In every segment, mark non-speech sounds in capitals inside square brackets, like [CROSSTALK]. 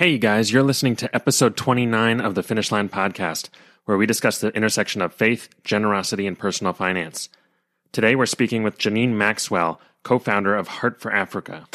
Hey, you guys, you're listening to episode 29 of the Finish Line podcast, where we discuss the intersection of faith, generosity, and personal finance. Today, we're speaking with Janine Maxwell, co founder of Heart for Africa.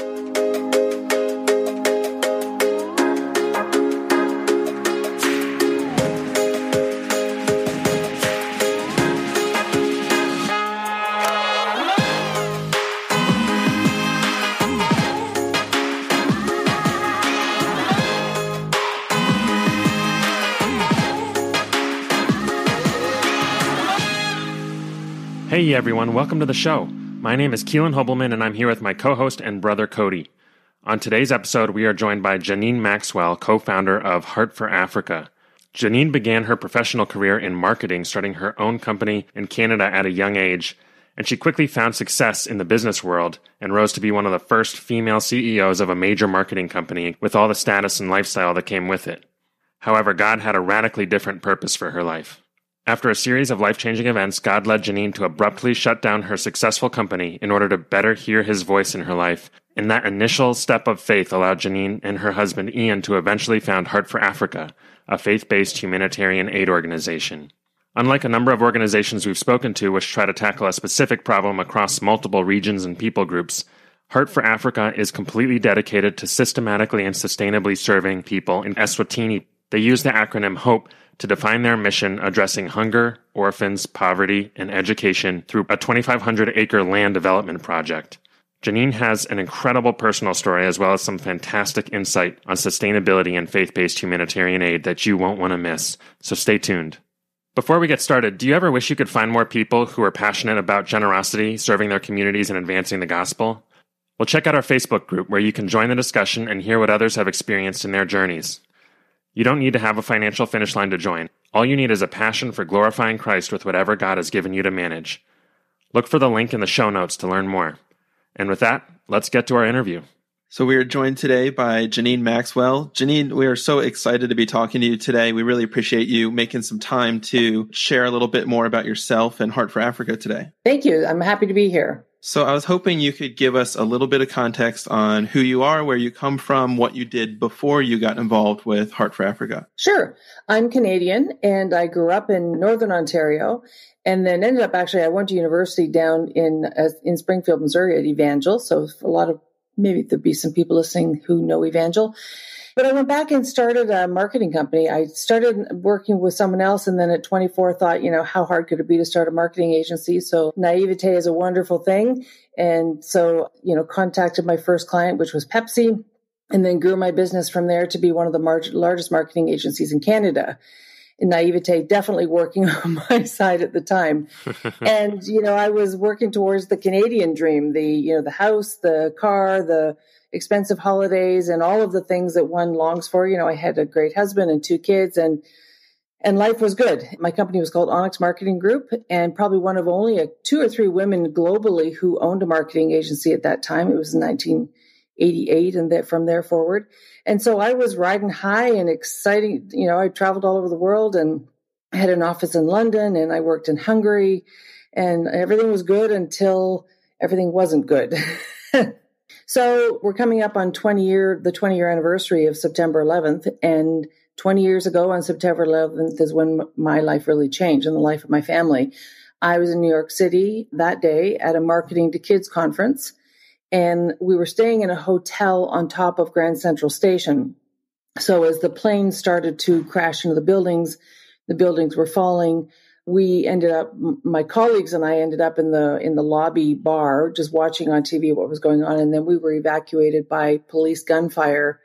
Hey everyone, welcome to the show. My name is Keelan Hobelman and I'm here with my co host and brother Cody. On today's episode, we are joined by Janine Maxwell, co founder of Heart for Africa. Janine began her professional career in marketing, starting her own company in Canada at a young age, and she quickly found success in the business world and rose to be one of the first female CEOs of a major marketing company with all the status and lifestyle that came with it. However, God had a radically different purpose for her life. After a series of life changing events, God led Janine to abruptly shut down her successful company in order to better hear his voice in her life. And that initial step of faith allowed Janine and her husband Ian to eventually found Heart for Africa, a faith based humanitarian aid organization. Unlike a number of organizations we've spoken to which try to tackle a specific problem across multiple regions and people groups, Heart for Africa is completely dedicated to systematically and sustainably serving people in Eswatini. They use the acronym HOPE to define their mission addressing hunger, orphans, poverty, and education through a 2,500 acre land development project. Janine has an incredible personal story as well as some fantastic insight on sustainability and faith based humanitarian aid that you won't want to miss, so stay tuned. Before we get started, do you ever wish you could find more people who are passionate about generosity, serving their communities, and advancing the gospel? Well, check out our Facebook group where you can join the discussion and hear what others have experienced in their journeys. You don't need to have a financial finish line to join. All you need is a passion for glorifying Christ with whatever God has given you to manage. Look for the link in the show notes to learn more. And with that, let's get to our interview. So we are joined today by Janine Maxwell. Janine, we are so excited to be talking to you today. We really appreciate you making some time to share a little bit more about yourself and Heart for Africa today. Thank you. I'm happy to be here. So I was hoping you could give us a little bit of context on who you are, where you come from, what you did before you got involved with Heart for Africa. Sure. I'm Canadian and I grew up in Northern Ontario and then ended up actually, I went to university down in, in Springfield, Missouri at Evangel. So a lot of, maybe there'd be some people listening who know Evangel. But I went back and started a marketing company. I started working with someone else and then at 24 thought, you know, how hard could it be to start a marketing agency? So naivete is a wonderful thing. And so, you know, contacted my first client, which was Pepsi, and then grew my business from there to be one of the mar- largest marketing agencies in Canada naivete definitely working [LAUGHS] on my side at the time [LAUGHS] and you know i was working towards the canadian dream the you know the house the car the expensive holidays and all of the things that one longs for. You know, I had a great husband and two kids and and life was good. My company was called Onyx Marketing Group and probably one of only a, two or three women globally who owned a marketing agency at that time. It was 1988 and that from there forward. And so I was riding high and exciting. You know, I traveled all over the world and I had an office in London and I worked in Hungary and everything was good until everything wasn't good. [LAUGHS] So we're coming up on 20 year, the 20 year anniversary of September 11th. And 20 years ago on September 11th is when my life really changed and the life of my family. I was in New York City that day at a marketing to kids conference and we were staying in a hotel on top of Grand Central Station. So as the planes started to crash into the buildings, the buildings were falling we ended up my colleagues and I ended up in the in the lobby bar just watching on TV what was going on and then we were evacuated by police gunfire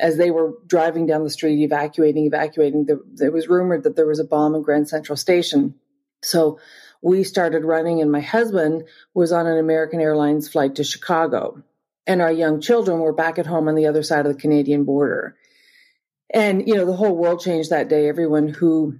as they were driving down the street evacuating evacuating. There, there was rumored that there was a bomb in Grand Central Station. So we started running and my husband was on an American Airlines flight to Chicago and our young children were back at home on the other side of the Canadian border. And you know the whole world changed that day. Everyone who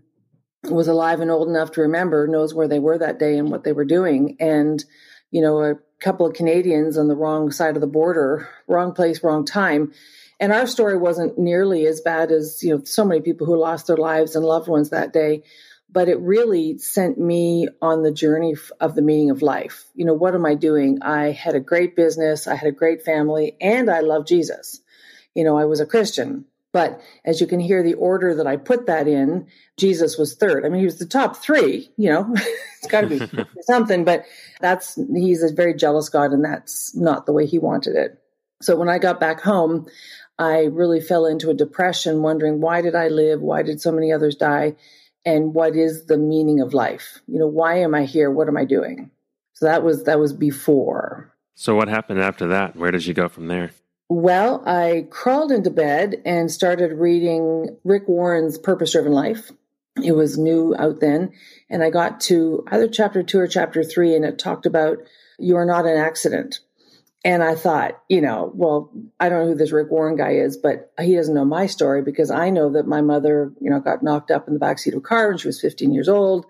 was alive and old enough to remember knows where they were that day and what they were doing. And, you know, a couple of Canadians on the wrong side of the border, wrong place, wrong time. And our story wasn't nearly as bad as, you know, so many people who lost their lives and loved ones that day. But it really sent me on the journey of the meaning of life. You know, what am I doing? I had a great business, I had a great family, and I love Jesus. You know, I was a Christian But as you can hear, the order that I put that in, Jesus was third. I mean, he was the top three, you know, [LAUGHS] it's got to be [LAUGHS] something, but that's, he's a very jealous God, and that's not the way he wanted it. So when I got back home, I really fell into a depression, wondering why did I live? Why did so many others die? And what is the meaning of life? You know, why am I here? What am I doing? So that was, that was before. So what happened after that? Where did you go from there? Well, I crawled into bed and started reading Rick Warren's Purpose Driven Life. It was new out then. And I got to either chapter two or chapter three, and it talked about you are not an accident. And I thought, you know, well, I don't know who this Rick Warren guy is, but he doesn't know my story because I know that my mother, you know, got knocked up in the backseat of a car when she was 15 years old.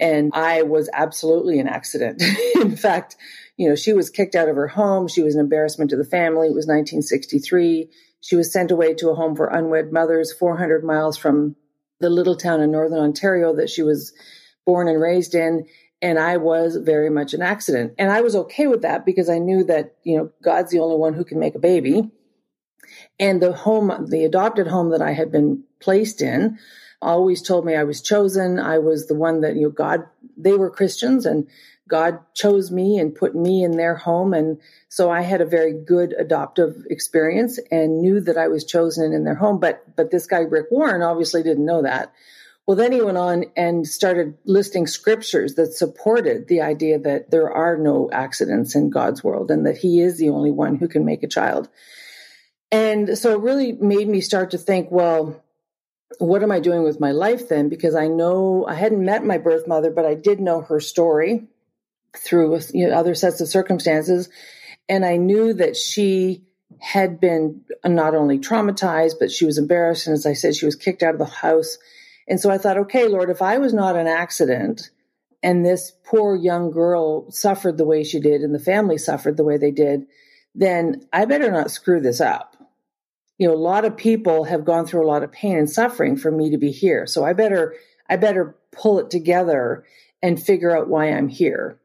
And I was absolutely an accident. [LAUGHS] in fact, you know, she was kicked out of her home. She was an embarrassment to the family. It was 1963. She was sent away to a home for unwed mothers 400 miles from the little town in northern Ontario that she was born and raised in. And I was very much an accident. And I was okay with that because I knew that, you know, God's the only one who can make a baby. And the home, the adopted home that I had been placed in, always told me I was chosen. I was the one that, you know, God, they were Christians and God chose me and put me in their home. And so I had a very good adoptive experience and knew that I was chosen in their home. But, but this guy, Rick Warren, obviously didn't know that. Well, then he went on and started listing scriptures that supported the idea that there are no accidents in God's world and that he is the only one who can make a child. And so it really made me start to think, well, what am I doing with my life then? Because I know I hadn't met my birth mother, but I did know her story through you know, other sets of circumstances. And I knew that she had been not only traumatized, but she was embarrassed. And as I said, she was kicked out of the house. And so I thought, okay, Lord, if I was not an accident and this poor young girl suffered the way she did and the family suffered the way they did, then I better not screw this up. You know, a lot of people have gone through a lot of pain and suffering for me to be here. So I better, I better pull it together and figure out why I'm here.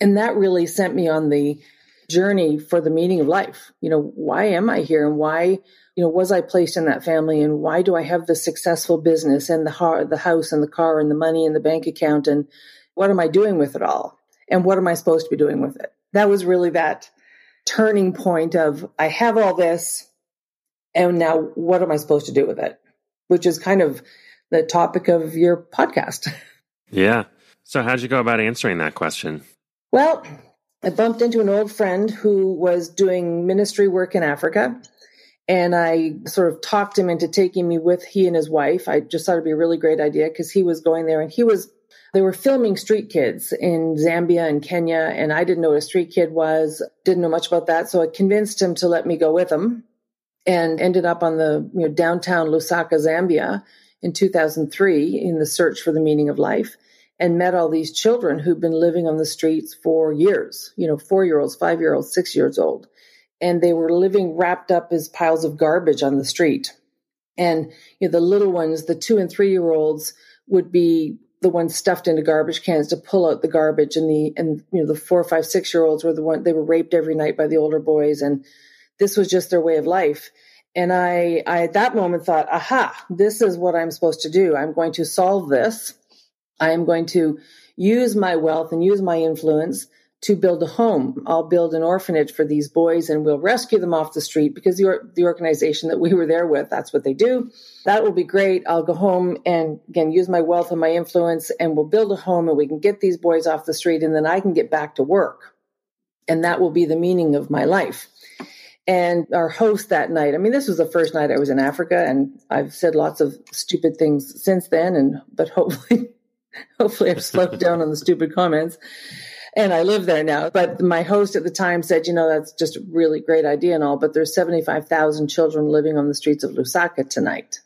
And that really sent me on the journey for the meaning of life. You know, why am I here and why, you know, was I placed in that family and why do I have the successful business and the ha- the house and the car and the money and the bank account and what am I doing with it all? And what am I supposed to be doing with it? That was really that turning point of I have all this and now what am I supposed to do with it? Which is kind of the topic of your podcast. [LAUGHS] Yeah. So how'd you go about answering that question? Well, I bumped into an old friend who was doing ministry work in Africa. And I sort of talked him into taking me with he and his wife. I just thought it'd be a really great idea because he was going there and he was, they were filming street kids in Zambia and Kenya. And I didn't know what a street kid was, didn't know much about that. So I convinced him to let me go with him and ended up on the you know, downtown Lusaka, Zambia in 2003 in the search for the meaning of life and met all these children who've been living on the streets for years, you know, four year olds, five year olds, six years old. And they were living wrapped up as piles of garbage on the street. And, you know, the little ones, the two and three year olds would be the ones stuffed into garbage cans to pull out the garbage. And the, and, you know, the four, five, six year olds were the one, they were raped every night by the older boys. And this was just their way of life. And I, I at that moment thought, aha, this is what I'm supposed to do. I'm going to solve this I am going to use my wealth and use my influence to build a home. I'll build an orphanage for these boys and we'll rescue them off the street because the, the organization that we were there with, that's what they do. That will be great. I'll go home and again, use my wealth and my influence and we'll build a home and we can get these boys off the street and then I can get back to work. And that will be the meaning of my life. And our host that night, I mean, this was the first night I was in Africa and I've said lots of stupid things since then. And, but [LAUGHS] hopefully [LAUGHS] Hopefully, I've slowed down on the stupid comments. And I live there now. But my host at the time said, you know, that's just a really great idea and all, but there's 75,000 children living on the streets of Lusaka tonight.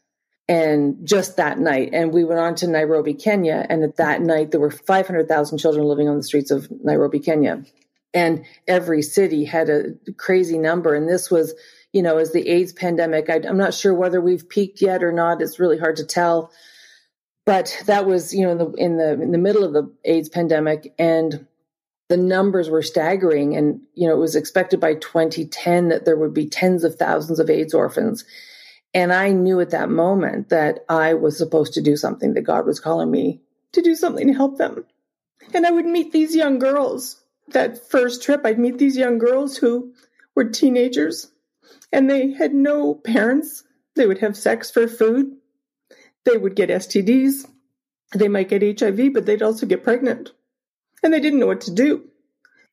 And just that night. And we went on to Nairobi, Kenya. And at that night, there were 500,000 children living on the streets of Nairobi, Kenya. And every city had a crazy number. And this was, you know, as the AIDS pandemic, I, I'm not sure whether we've peaked yet or not. It's really hard to tell but that was you know in the in the in the middle of the AIDS pandemic and the numbers were staggering and you know it was expected by 2010 that there would be tens of thousands of AIDS orphans And I knew at that moment that I was supposed to do something, that God was calling me to do something to help them. And I would meet these young girls. That first trip, I'd meet these young girls who were teenagers and they had no parents. They would have sex for food. They would get STDs. They might get HIV, but they'd also get pregnant. And they didn't know what to do.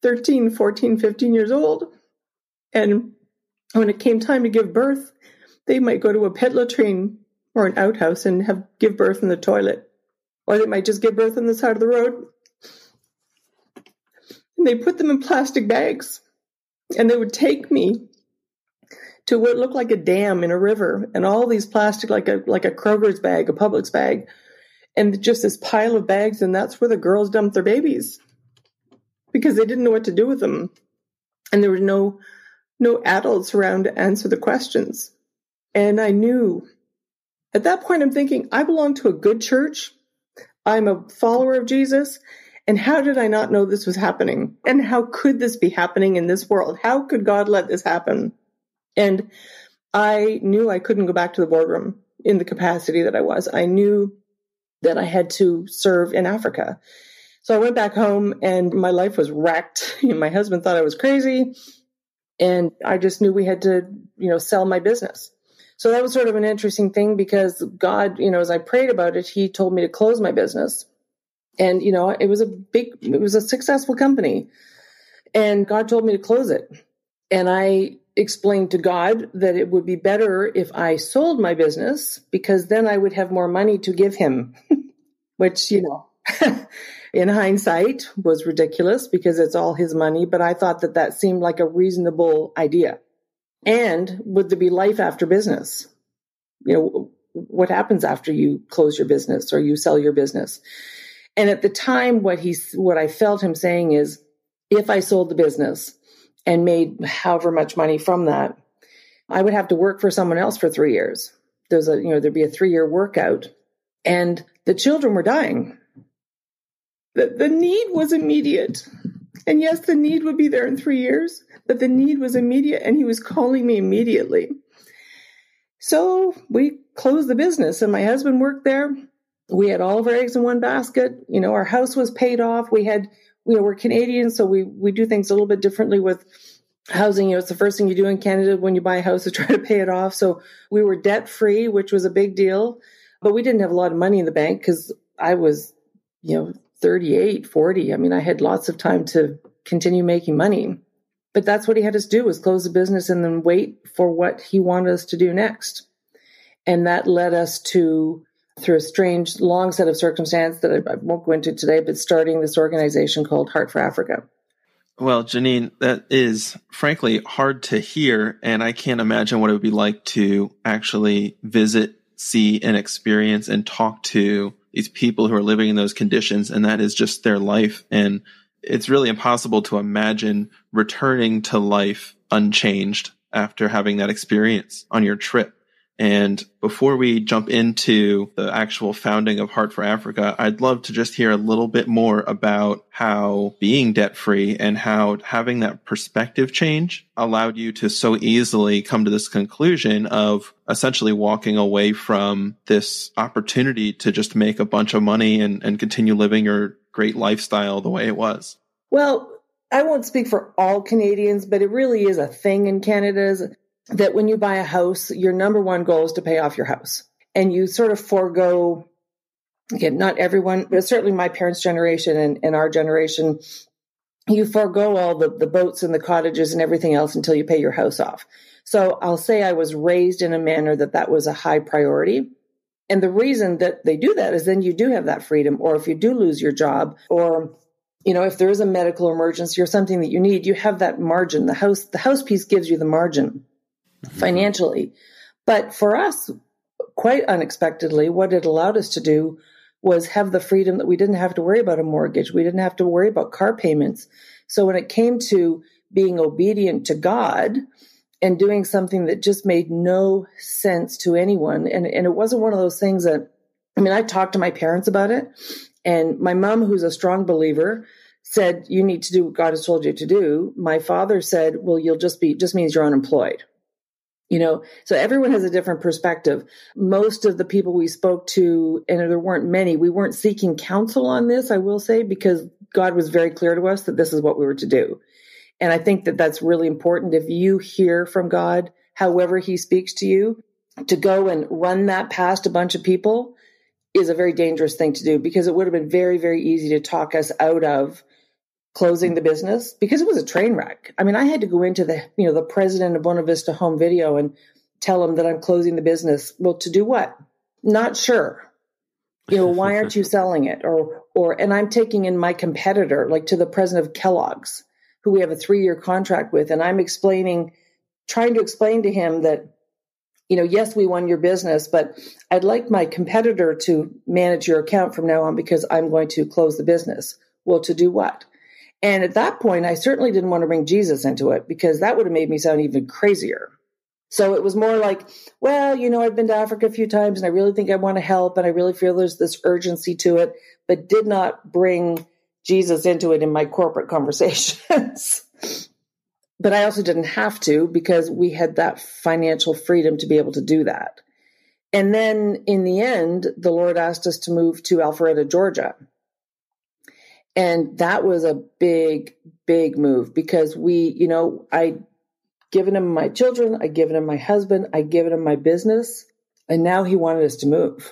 13, 14, 15 years old. And when it came time to give birth, they might go to a pit latrine or an outhouse and have give birth in the toilet. Or they might just give birth on the side of the road. And they put them in plastic bags. And they would take me to what looked like a dam in a river and all these plastic like a like a Kroger's bag, a Publix bag, and just this pile of bags, and that's where the girls dumped their babies because they didn't know what to do with them. And there were no no adults around to answer the questions. And I knew at that point, I'm thinking, I belong to a good church. I'm a follower of Jesus. And how did I not know this was happening? And how could this be happening in this world? How could God let this happen? And I knew I couldn't go back to the boardroom in the capacity that I was. I knew that I had to serve in Africa. So I went back home and my life was wrecked. [LAUGHS] my husband thought I was crazy. And I just knew we had to, you know, sell my business. So that was sort of an interesting thing because God, you know, as I prayed about it, he told me to close my business. And, you know, it was a big, it was a successful company. And God told me to close it. And I explained to God that it would be better if I sold my business because then I would have more money to give him, [LAUGHS] which, you know, [LAUGHS] in hindsight was ridiculous because it's all his money. But I thought that that seemed like a reasonable idea. And would there be life after business? You know, what happens after you close your business or you sell your business? And at the time, what he's, what I felt him saying is, if I sold the business and made however much money from that, I would have to work for someone else for three years. There's a, you know, there'd be a three year workout and the children were dying. The, the need was immediate. And yes, the need would be there in three years, but the need was immediate and he was calling me immediately. So we closed the business and my husband worked there we had all of our eggs in one basket. You know, our house was paid off. We had, you know, we're Canadian, so we we do things a little bit differently with housing. You know, it's the first thing you do in Canada when you buy a house is [LAUGHS] try to pay it off. So we were debt free, which was a big deal. But we didn't have a lot of money in the bank because I was, you know, 38, 40. I mean, I had lots of time to continue making money. But that's what he had us do was close the business and then wait for what he wanted us to do next. And that led us to through a strange, long set of circumstances that I, I won't go into today, but starting this organization called Heart for Africa. Well, Janine, that is frankly hard to hear, and I can't imagine what it would be like to actually visit, see, and experience and talk to these people who are living in those conditions, and that is just their life. And it's really impossible to imagine returning to life unchanged after having that experience on your trip. And before we jump into the actual founding of Heart for Africa, I'd love to just hear a little bit more about how being debt free and how having that perspective change allowed you to so easily come to this conclusion of essentially walking away from this opportunity to just make a bunch of money and, and continue living your great lifestyle the way it was. Well, I won't speak for all Canadians, but it really is a thing in Canada that when you buy a house, your number one goal is to pay off your house. And you sort of forego, again, not everyone, but certainly my parents' generation and, and our generation, you forego all the, the boats and the cottages and everything else until you pay your house off. So I'll say I was raised in a manner that that was a high priority. And the reason that they do that is then you do have that freedom, or if you do lose your job, or you know, if there is a medical emergency or something that you need, you have that margin. The house, the house piece gives you the margin Mm-hmm. financially. But for us, quite unexpectedly, what it allowed us to do was have the freedom that we didn't have to worry about a mortgage. We didn't have to worry about car payments. So when it came to being obedient to God and doing something that just made no sense to anyone, and, and it wasn't one of those things that, I mean, I talked to my parents about it, and my mom, who's a strong believer, said, You need to do what God has told you to do. My father said, Well, you'll just be, just means you're unemployed. You know, so everyone has a different perspective. Most of the people we spoke to, and there weren't many, we weren't seeking counsel on this, I will say, because God was very clear to us that this is what we were to do. And I think that that's really important. If you hear from God, however he speaks to you, to go and run that past a bunch of people is a very dangerous thing to do because it would have been very, very easy to talk us out of closing the business because it was a train wreck. I mean, I had to go into the, you know, the president of Buena Vista Home Video and tell him that I'm closing the business. Well, to do what? Not sure. You know, why aren't you [LAUGHS] selling it? Or, or, and I'm taking in my competitor, like to the president of Kellogg's, who we have a three year contract with. And I'm explaining, trying to explain to him that you know, yes, we won your business, but I'd like my competitor to manage your account from now on because I'm going to close the business. Well, to do what? And at that point, I certainly didn't want to bring Jesus into it because that would have made me sound even crazier. So it was more like, well, you know, I've been to Africa a few times and I really think I want to help and I really feel there's this urgency to it, but did not bring Jesus into it in my corporate [LAUGHS] conversations. But I also didn't have to because we had that financial freedom to be able to do that. And then in the end, the Lord asked us to move to Alpharetta, Georgia. And that was a big, big move because we, you know, I given him my children, I given him my husband, I given him my business, and now he wanted us to move.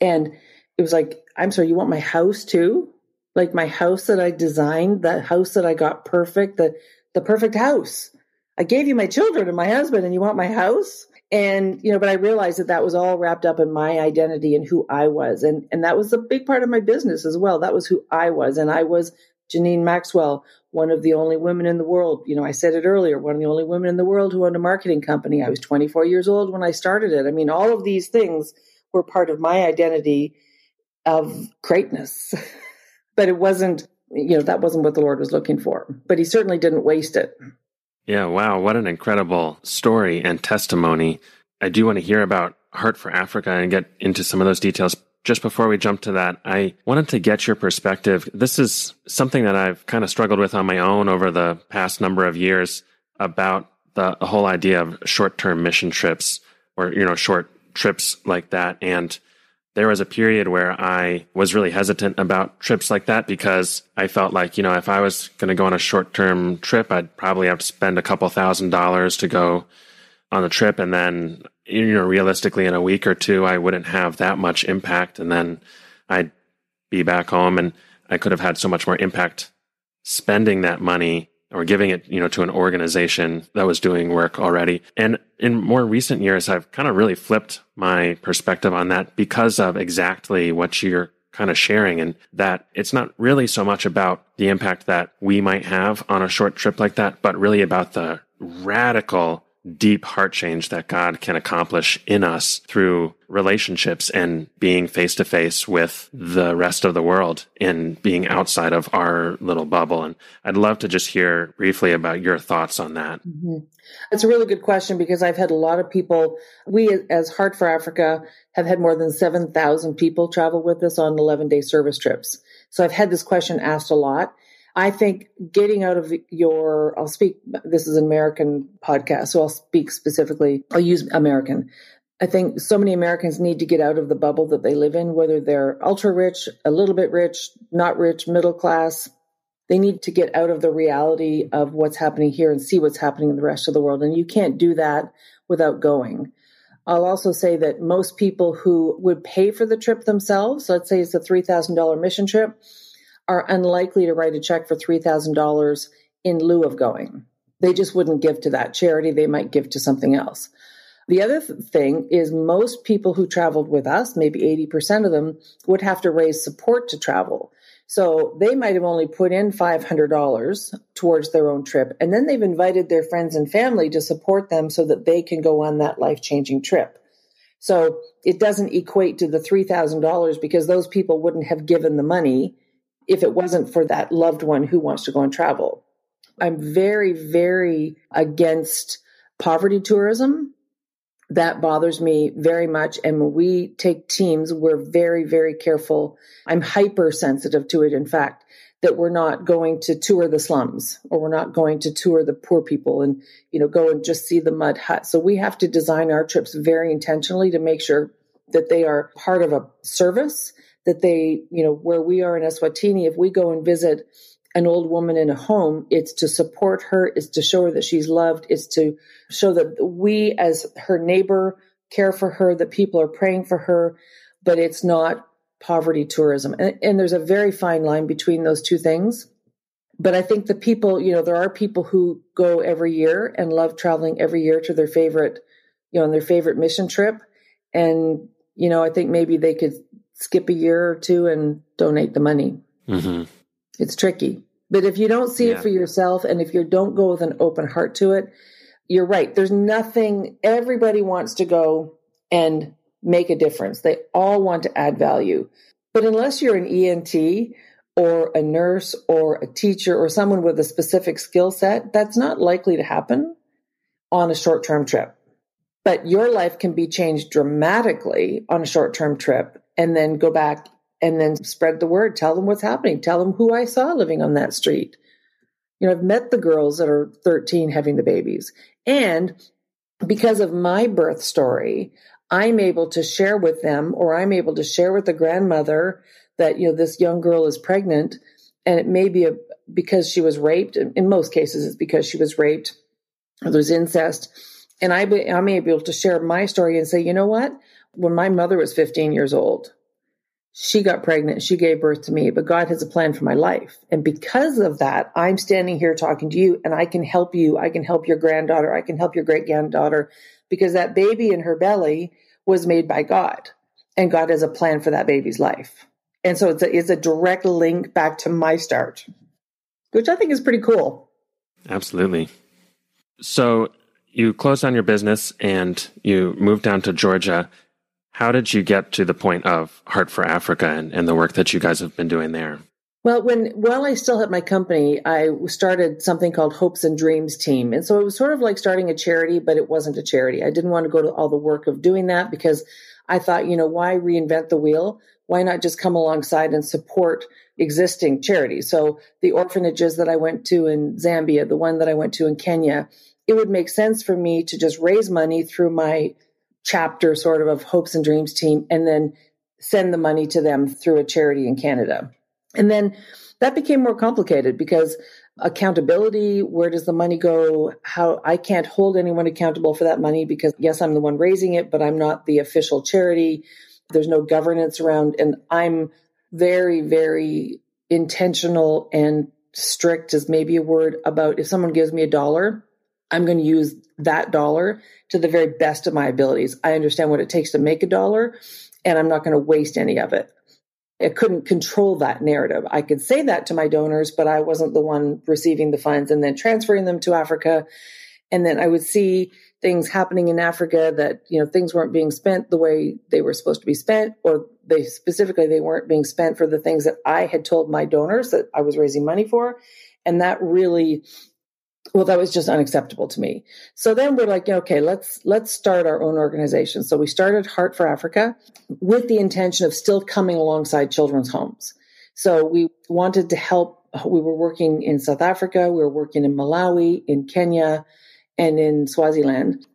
And it was like, I'm sorry, you want my house too? Like my house that I designed, that house that I got perfect, the the perfect house. I gave you my children and my husband, and you want my house? And, you know, but I realized that that was all wrapped up in my identity and who I was. And, and that was a big part of my business as well. That was who I was. And I was Janine Maxwell, one of the only women in the world. You know, I said it earlier, one of the only women in the world who owned a marketing company. I was 24 years old when I started it. I mean, all of these things were part of my identity of greatness, [LAUGHS] but it wasn't you know, that wasn't what the Lord was looking for. But he certainly didn't waste it. Yeah, wow, what an incredible story and testimony. I do want to hear about Heart for Africa and get into some of those details. Just before we jump to that, I wanted to get your perspective. This is something that I've kind of struggled with on my own over the past number of years about the, whole idea of short term mission trips or, you know, short trips like that. And there was a period where I was really hesitant about trips like that because I felt like, you know, if I was going to go on a short term trip, I'd probably have to spend a couple thousand dollars to go on the trip. And then, you know, realistically, in a week or two, I wouldn't have that much impact. And then I'd be back home and I could have had so much more impact spending that money or giving it, you know, to an organization that was doing work already. And in more recent years, I've kind of really flipped my perspective on that because of exactly what you're kind of sharing and that it's not really so much about the impact that we might have on a short trip like that, but really about the radical deep heart change that God can accomplish in us through relationships and being face to face with the rest of the world and being outside of our little bubble. And I'd love to just hear briefly about your thoughts on that. Mm-hmm. It's a really good question because I've had a lot of people, we as Heart for Africa have had more than 7,000 people travel with us on 11 day service trips. So I've had this question asked a lot. I think getting out of your, I'll speak, this is an American podcast, so I'll speak specifically, I'll use American. I think so many Americans need to get out of the bubble that they live in, whether they're ultra rich, a little bit rich, not rich, middle class. They need to get out of the reality of what's happening here and see what's happening in the rest of the world. And you can't do that without going. I'll also say that most people who would pay for the trip themselves, let's say it's a $3,000 mission trip, are unlikely to write a check for $3,000 in lieu of going. They just wouldn't give to that charity. They might give to something else. The other th- thing is most people who traveled with us, maybe 80% of them, would have to raise support to travel. So they might have only put in $500 towards their own trip. And then they've invited their friends and family to support them so that they can go on that life changing trip. So it doesn't equate to the $3,000 because those people wouldn't have given the money if it wasn't for that loved one who wants to go and travel. I'm very, very against poverty tourism. That bothers me very much. And when we take teams, we're very, very careful. I'm hypersensitive to it. In fact, that we're not going to tour the slums or we're not going to tour the poor people and, you know, go and just see the mud hut. So we have to design our trips very intentionally to make sure that they are part of a service that they, you know, where we are in Eswatini, if we go and visit an old woman in a home, it's to support her, it's to show her that she's loved, it's to show that we as her neighbor care for her, that people are praying for her, but it's not poverty tourism. And, and there's a very fine line between those two things. But I think the people, you know, there are people who go every year and love traveling every year to their favorite, you know, on their favorite mission trip. And, you know, I think maybe they could skip a year or two and donate the money. Mm-hmm. It's tricky. But if you don't see yeah. it for yourself and if you don't go with an open heart to it, you're right. There's nothing, everybody wants to go and make a difference. They all want to add value. But unless you're an ENT or a nurse or a teacher or someone with a specific skill set, that's not likely to happen on a short term trip. But your life can be changed dramatically on a short term trip and then go back and then spread the word. Tell them what's happening. Tell them who I saw living on that street. You know, I've met the girls that are 13 having the babies. And because of my birth story, I'm able to share with them or I'm able to share with the grandmother that, you know, this young girl is pregnant and it may be a, because she was raped. In most cases, it's because she was raped or there's incest. And I, I'm able to share my story and say, you know what? When my mother was 15 years old, she got pregnant, she gave birth to me, but God has a plan for my life. And because of that, I'm standing here talking to you and I can help you. I can help your granddaughter. I can help your great granddaughter because that baby in her belly was made by God and God has a plan for that baby's life. And so it's a, it's a direct link back to my start, which I think is pretty cool. Absolutely. So you closed down your business and you moved down to Georgia. How did you get to the point of Heart for Africa and, and the work that you guys have been doing there? Well, when while I still had my company, I started something called Hopes and Dreams Team. And so it was sort of like starting a charity, but it wasn't a charity. I didn't want to go to all the work of doing that because I thought, you know, why reinvent the wheel? Why not just come alongside and support existing charities? So the orphanages that I went to in Zambia, the one that I went to in Kenya, it would make sense for me to just raise money through my chapter sort of of Hopes and Dreams team and then send the money to them through a charity in Canada. And then that became more complicated because accountability, where does the money go? How I can't hold anyone accountable for that money because yes, I'm the one raising it, but I'm not the official charity. There's no governance around and I'm very, very intentional and strict is maybe a word about if someone gives me a dollar, I'm going to use that dollar to the very best of my abilities. I understand what it takes to make a dollar and I'm not going to waste any of it. I couldn't control that narrative. I could say that to my donors, but I wasn't the one receiving the funds and then transferring them to Africa. And then I would see things happening in Africa that, you know, things weren't being spent the way they were supposed to be spent, or they specifically, they weren't being spent for the things that I had told my donors that I was raising money for. And that really well that was just unacceptable to me. So then we're like okay let's let's start our own organization. So we started heart for africa with the intention of still coming alongside children's homes. So we wanted to help we were working in south africa we were working in malawi in kenya and in swaziland.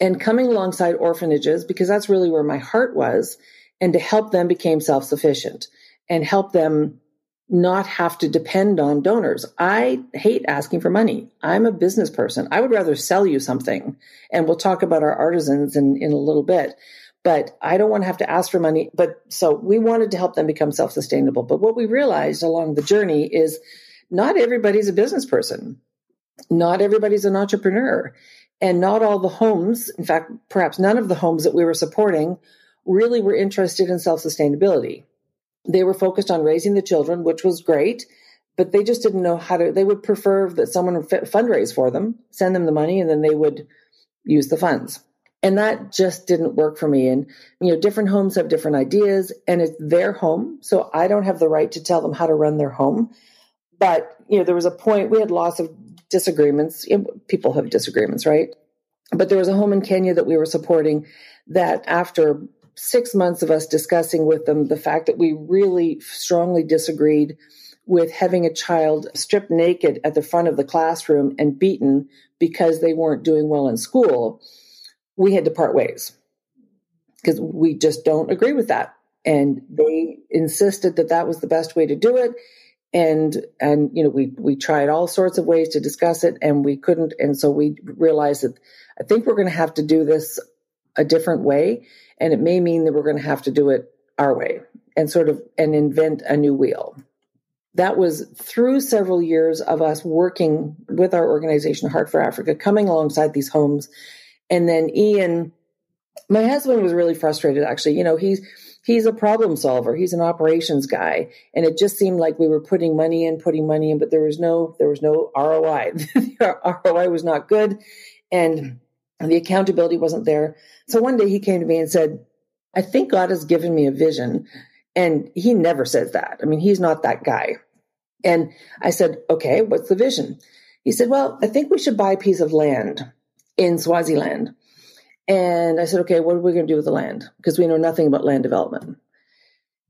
And coming alongside orphanages because that's really where my heart was and to help them become self-sufficient and help them not have to depend on donors. I hate asking for money. I'm a business person. I would rather sell you something. And we'll talk about our artisans in, in a little bit. But I don't want to have to ask for money. But so we wanted to help them become self sustainable. But what we realized along the journey is not everybody's a business person. Not everybody's an entrepreneur. And not all the homes, in fact, perhaps none of the homes that we were supporting really were interested in self sustainability they were focused on raising the children, which was great, but they just didn't know how to. They would prefer that someone fundraise for them, send them the money, and then they would use the funds. And that just didn't work for me. And, you know, different homes have different ideas and it's their home. So I don't have the right to tell them how to run their home. But, you know, there was a point, we had lots of disagreements. People have disagreements, right? But there was a home in Kenya that we were supporting that after six months of us discussing with them the fact that we really strongly disagreed with having a child stripped naked at the front of the classroom and beaten because they weren't doing well in school, we had to part ways because we just don't agree with that. And they insisted that that was the best way to do it. And, and, you know, we, we tried all sorts of ways to discuss it and we couldn't. And so we realized that I think we're going to have to do this a different way. And it may mean that we're going to have to do it our way and sort of, and invent a new wheel that was through several years of us working with our organization, Heart for Africa, coming alongside these homes. And then Ian, my husband was really frustrated actually. You know, he's, he's a problem solver. He's an operations guy. And it just seemed like we were putting money in, putting money in, but there was no, there was no ROI. [LAUGHS] the ROI was not good. And the accountability wasn't there. So one day he came to me and said, I think God has given me a vision. And he never says that. I mean, he's not that guy. And I said, okay, what's the vision? He said, well, I think we should buy a piece of land in Swaziland. And I said, okay, what are we going to do with the land? Because we know nothing about land development.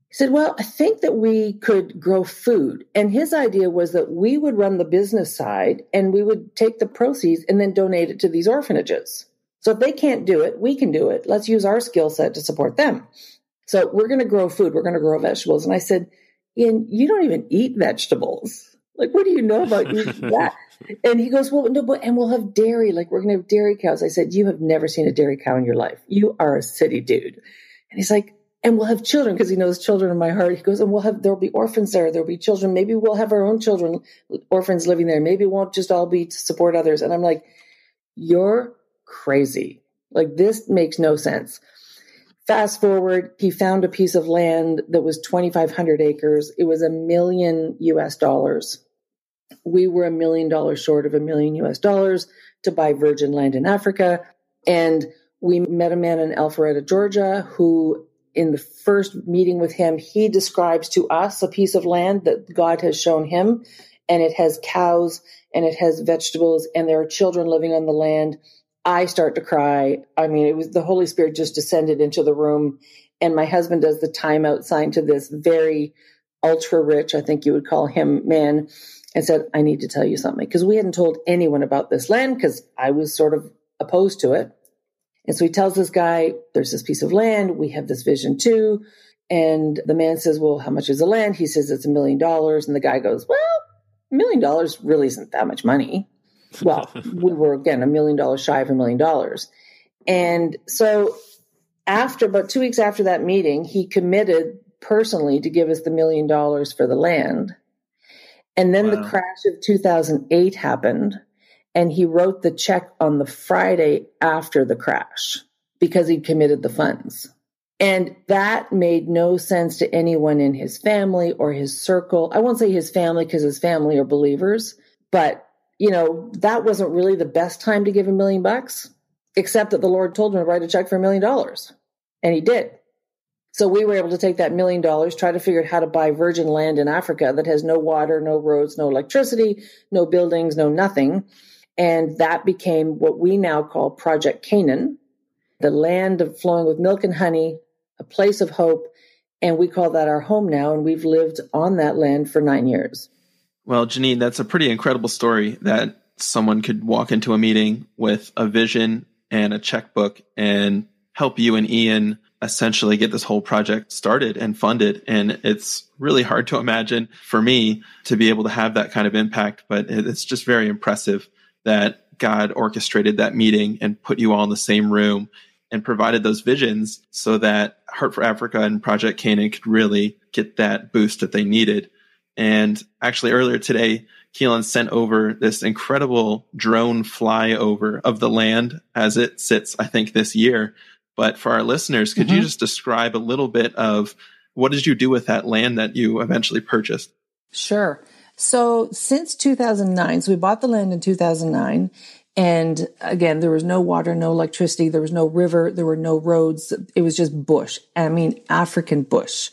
He said, well, I think that we could grow food. And his idea was that we would run the business side and we would take the proceeds and then donate it to these orphanages. So if they can't do it, we can do it. Let's use our skill set to support them. So we're going to grow food. We're going to grow vegetables. And I said, and you don't even eat vegetables. [LAUGHS] Like, what do you know about [LAUGHS] that? And he goes, well, no, but, and we'll have dairy. Like, we're going to have dairy cows. I said, you have never seen a dairy cow in your life. You are a city dude. And he's like, and we'll have children because he knows children in my heart. He goes, and we'll have, there'll be orphans there. There'll be children. Maybe we'll have our own children, orphans living there. Maybe it won't just all be to support others. And I'm like, you're crazy. Like, this makes no sense. Fast forward, he found a piece of land that was 2,500 acres. It was a million US dollars. We were a million dollars short of a million US dollars to buy virgin land in Africa. And we met a man in Alpharetta, Georgia, who in the first meeting with him, he describes to us a piece of land that God has shown him. And it has cows and it has vegetables and there are children living on the land I start to cry. I mean, it was the Holy Spirit just descended into the room. And my husband does the timeout sign to this very ultra rich, I think you would call him, man, and said, I need to tell you something. Because we hadn't told anyone about this land because I was sort of opposed to it. And so he tells this guy, there's this piece of land. We have this vision too. And the man says, Well, how much is the land? He says it's a million dollars. And the guy goes, Well, a million dollars really isn't that much money well, [LAUGHS] we were again a million dollars shy of a million dollars. And so after about two weeks after that meeting, he committed personally to give us the million dollars for the land. And then wow. the crash of 2008 happened, and he wrote the check on the Friday after the crash because he'd committed the funds. And that made no sense to anyone in his family or his circle. I won't say his family because his family are believers, but you know, that wasn't really the best time to give a million bucks, except that the Lord told him to write a check for a million dollars. And he did. So we were able to take that million dollars, try to figure out how to buy virgin land in Africa that has no water, no roads, no electricity, no buildings, no nothing. And that became what we now call Project Canaan, the land of flowing with milk and honey, a place of hope. And we call that our home now. And we've lived on that land for nine years. Well, Janine, that's a pretty incredible story that someone could walk into a meeting with a vision and a checkbook and help you and Ian essentially get this whole project started and funded. And it's really hard to imagine for me to be able to have that kind of impact, but it's just very impressive that God orchestrated that meeting and put you all in the same room and provided those visions so that Heart for Africa and Project Canaan could really get that boost that they needed. And actually earlier today, Keelan sent over this incredible drone flyover of the land as it sits, I think, this year. But for our listeners, could mm-hmm. you just describe a little bit of what did you do with that land that you eventually purchased? Sure. So since 2009, so we bought the land in 2009. And again, there was no water, no electricity, there was no river, there were no roads. It was just bush. I mean, African bush.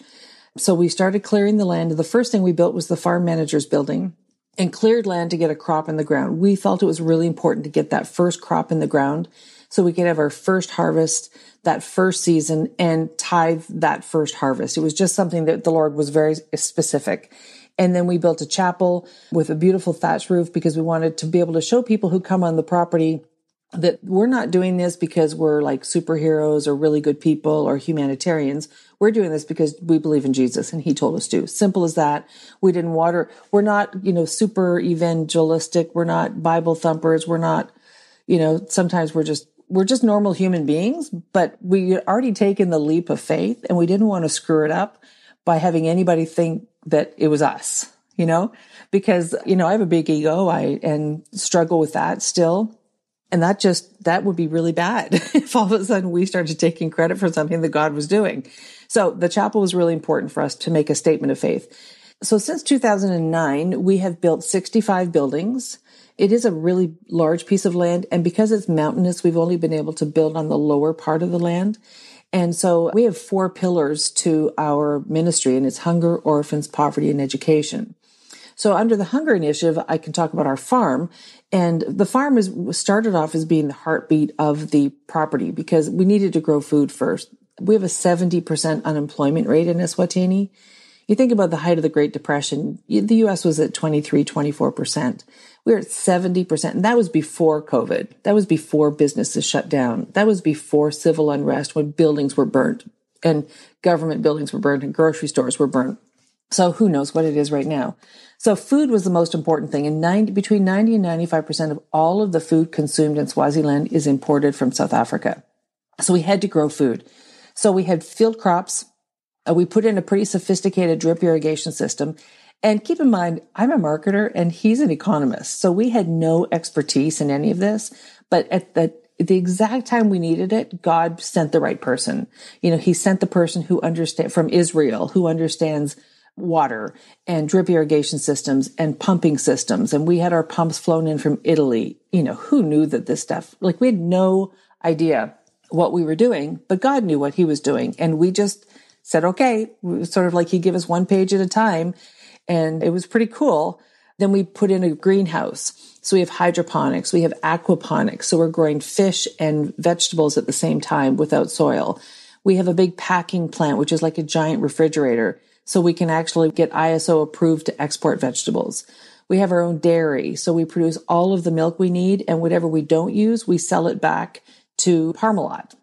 So we started clearing the land. The first thing we built was the farm manager's building and cleared land to get a crop in the ground. We felt it was really important to get that first crop in the ground so we could have our first harvest that first season and tithe that first harvest. It was just something that the Lord was very specific. And then we built a chapel with a beautiful thatch roof because we wanted to be able to show people who come on the property that we're not doing this because we're like superheroes or really good people or humanitarians. We're doing this because we believe in Jesus and he told us to. Simple as that. We didn't water. We're not, you know, super evangelistic. We're not Bible thumpers. We're not, you know, sometimes we're just, we're just normal human beings, but we had already taken the leap of faith and we didn't want to screw it up by having anybody think that it was us, you know, because, you know, I have a big ego. I, and struggle with that still and that just, that would be really bad [LAUGHS] if all of a sudden we started taking credit for something that God was doing. So the chapel was really important for us to make a statement of faith. So since 2009, we have built 65 buildings. It is a really large piece of land. And because it's mountainous, we've only been able to build on the lower part of the land. And so we have four pillars to our ministry and it's hunger, orphans, poverty, and education. So under the hunger initiative, I can talk about our farm and the farm is started off as being the heartbeat of the property because we needed to grow food first. We have a 70% unemployment rate in Eswatini. You think about the height of the Great Depression, the US was at 23, 24%. We were at 70%. And that was before COVID. That was before businesses shut down. That was before civil unrest when buildings were burnt and government buildings were burned and grocery stores were burnt. So who knows what it is right now. So food was the most important thing. And 90, between 90 and 95% of all of the food consumed in Swaziland is imported from South Africa. So we had to grow food. So we had field crops. Uh, we put in a pretty sophisticated drip irrigation system. And keep in mind, I'm a marketer and he's an economist. So we had no expertise in any of this. But at the the exact time we needed it, God sent the right person. You know, he sent the person who understand from Israel, who understands water and drip irrigation systems and pumping systems. And we had our pumps flown in from Italy. You know, who knew that this stuff, like we had no idea what we were doing, but God knew what he was doing. And we just said, okay, sort of like he gave us one page at a time. And it was pretty cool. Then we put in a greenhouse. So we have hydroponics, we have aquaponics. So we're growing fish and vegetables at the same time without soil. We have a big packing plant, which is like a giant refrigerator so we can actually get ISO approved to export vegetables. We have our own dairy, so we produce all of the milk we need, and whatever we don't use, we sell it back to Parmalat.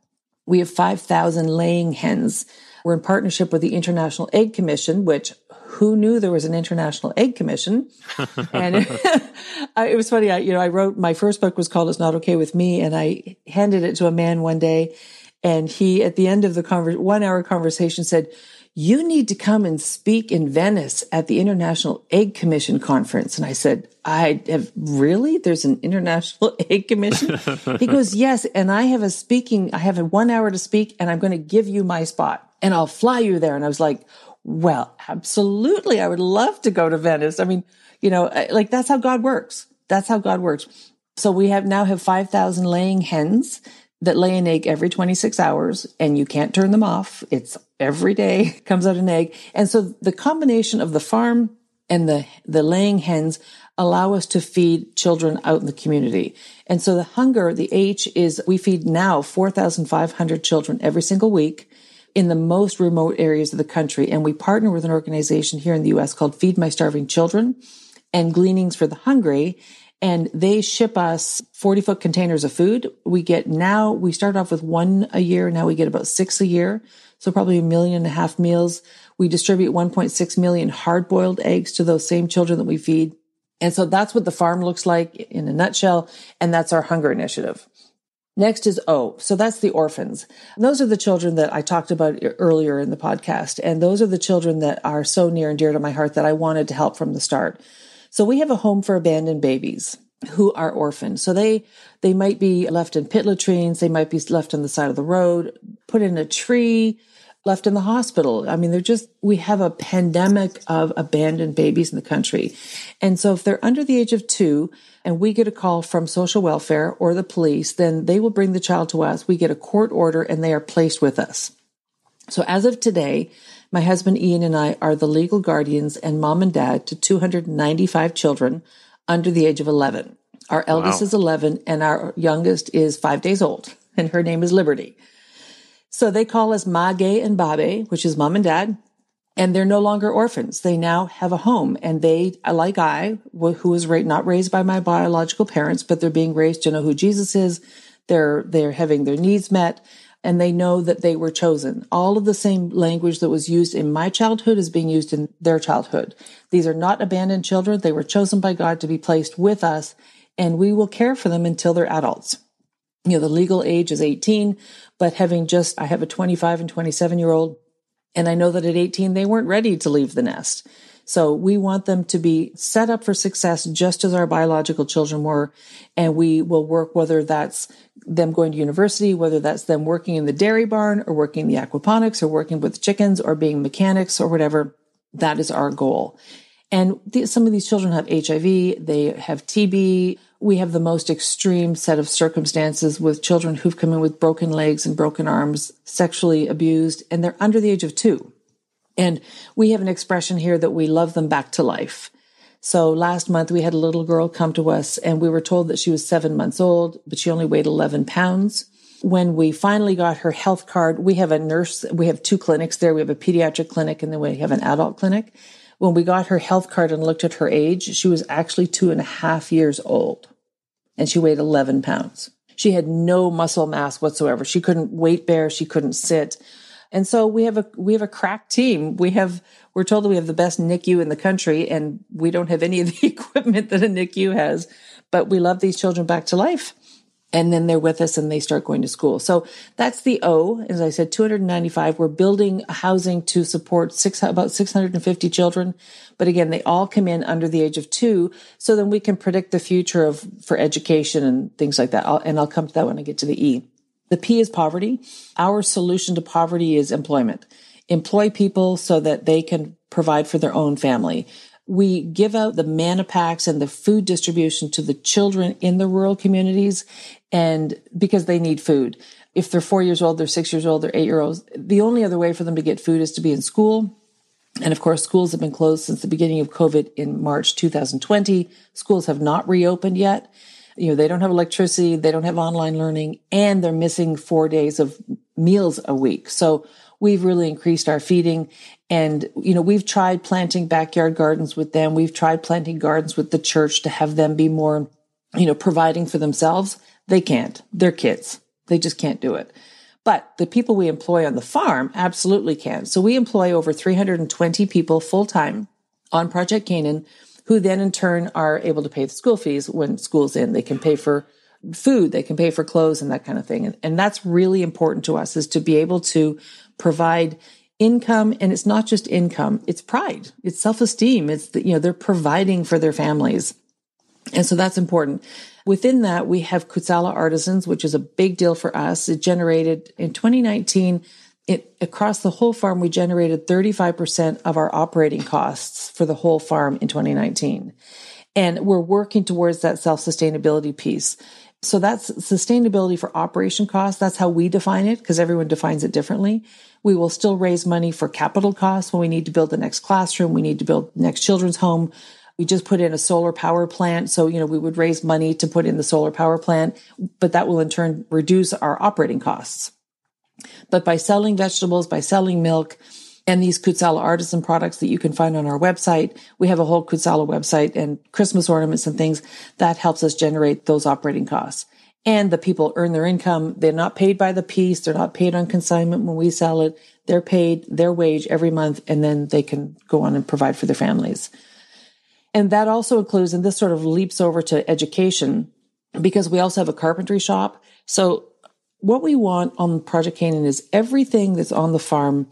We have 5,000 laying hens. We're in partnership with the International Egg Commission, which who knew there was an International Egg Commission? [LAUGHS] and [LAUGHS] it, it was funny. I, you know, I wrote my first book was called "It's Not Okay with Me," and I handed it to a man one day, and he, at the end of the conver- one hour conversation, said, you need to come and speak in Venice at the International Egg Commission conference. And I said, I have really? There's an International [LAUGHS] Egg Commission? he goes, yes. And I have a speaking, I have a one hour to speak and I'm going to give you my spot and I'll fly you there. And I was like, well, absolutely. I would love to go to Venice. I mean, you know, like that's how God works. That's how God works. So we have now have 5,000 laying hens that lay an egg every 26 hours and you can't turn them off. It's every day [LAUGHS] comes out an egg. And so the combination of the farm and the, the laying hens allow us to feed children out in the community. And so the hunger, the H is we feed now 4,500 children every single week in the most remote areas of the country. And we partner with an organization here in the US called Feed My Starving Children and Gleanings for the Hungry and they ship us 40 foot containers of food. We get now, we start off with one a year. Now we get about six a year. So probably a million and a half meals. We distribute 1.6 million hard boiled eggs to those same children that we feed. And so that's what the farm looks like in a nutshell. And that's our hunger initiative. Next is O. So that's the orphans. Those are the children that I talked about earlier in the podcast. And those are the children that are so near and dear to my heart that I wanted to help from the start. So we have a home for abandoned babies who are orphaned. So they, they might be left in pit latrines. They might be left on the side of the road, put in a tree, left in the hospital. I mean, they're just, we have a pandemic of abandoned babies in the country. And so if they're under the age of two and we get a call from social welfare or the police, then they will bring the child to us. We get a court order and they are placed with us. So as of today, my husband Ian and I are the legal guardians and mom and dad to 295 children under the age of 11. Our eldest wow. is 11 and our youngest is five days old and her name is Liberty. So they call us Mage and Babe, which is mom and dad. and they're no longer orphans. They now have a home and they, like I, who was not raised by my biological parents, but they're being raised to know who Jesus is. They're, they're having their needs met and they know that they were chosen. All of the same language that was used in my childhood is being used in their childhood. These are not abandoned children. They were chosen by God to be placed with us and we will care for them until they're adults. You know, the legal age is 18, but having just, I have a 25 and 27 year old and I know that at 18, they weren't ready to leave the nest. So we want them to be set up for success just as our biological children were. And we will work whether that's them going to university, whether that's them working in the dairy barn or working the aquaponics or working with chickens or being mechanics or whatever. That is our goal. And th- some of these children have HIV, they have TB, we have the most extreme set of circumstances with children who've come in with broken legs and broken arms, sexually abused, and they're under the age of two. And we have an expression here that we love them back to life. So last month we had a little girl come to us and we were told that she was seven months old, but she only weighed 11 pounds. When we finally got her health card, we have a nurse, we have two clinics there. We have a pediatric clinic and then we have an adult clinic. When we got her health card and looked at her age, she was actually two and a half years old and she weighed 11 pounds. She had no muscle mass whatsoever. She couldn't weight bear. She couldn't sit. And so we have a, we have a crack team. We have, we're told that we have the best NICU in the country and we don't have any of the [LAUGHS] equipment that a NICU has, but we love these children back to life and then they're with us and they start going to school. So that's the O. As I said, 295. We're building housing to support six, about 650 children. But again, they all come in under the age of two. So then we can predict the future of, for education and things like that. I'll, and I'll come to that when I get to the E. The P is poverty. Our solution to poverty is employment. Employ people so that they can provide for their own family we give out the manna packs and the food distribution to the children in the rural communities and because they need food. If they're four years old, they're six years old, they're eight year olds. The only other way for them to get food is to be in school. And of course, schools have been closed since the beginning of COVID in March 2020. Schools have not reopened yet. You know, they don't have electricity, they don't have online learning, and they're missing four days of meals a week. So we've really increased our feeding. And, you know, we've tried planting backyard gardens with them. We've tried planting gardens with the church to have them be more, you know, providing for themselves. They can't. They're kids. They just can't do it. But the people we employ on the farm absolutely can. So we employ over 320 people full time on Project Canaan, who then in turn are able to pay the school fees when school's in. They can pay for food, they can pay for clothes and that kind of thing. And, and that's really important to us is to be able to provide income and it's not just income it's pride it's self-esteem it's the, you know they're providing for their families. And so that's important. Within that we have Khutsala artisans which is a big deal for us. It generated in 2019 it across the whole farm we generated 35% of our operating costs for the whole farm in 2019 and we're working towards that self-sustainability piece so that's sustainability for operation costs. That's how we define it because everyone defines it differently. We will still raise money for capital costs when we need to build the next classroom. We need to build the next children's home. We just put in a solar power plant. So, you know, we would raise money to put in the solar power plant, but that will in turn reduce our operating costs. But by selling vegetables, by selling milk, and these Khutsala artisan products that you can find on our website. We have a whole Khutsala website and Christmas ornaments and things that helps us generate those operating costs. And the people earn their income. They're not paid by the piece. They're not paid on consignment when we sell it. They're paid their wage every month and then they can go on and provide for their families. And that also includes, and this sort of leaps over to education because we also have a carpentry shop. So what we want on Project Canaan is everything that's on the farm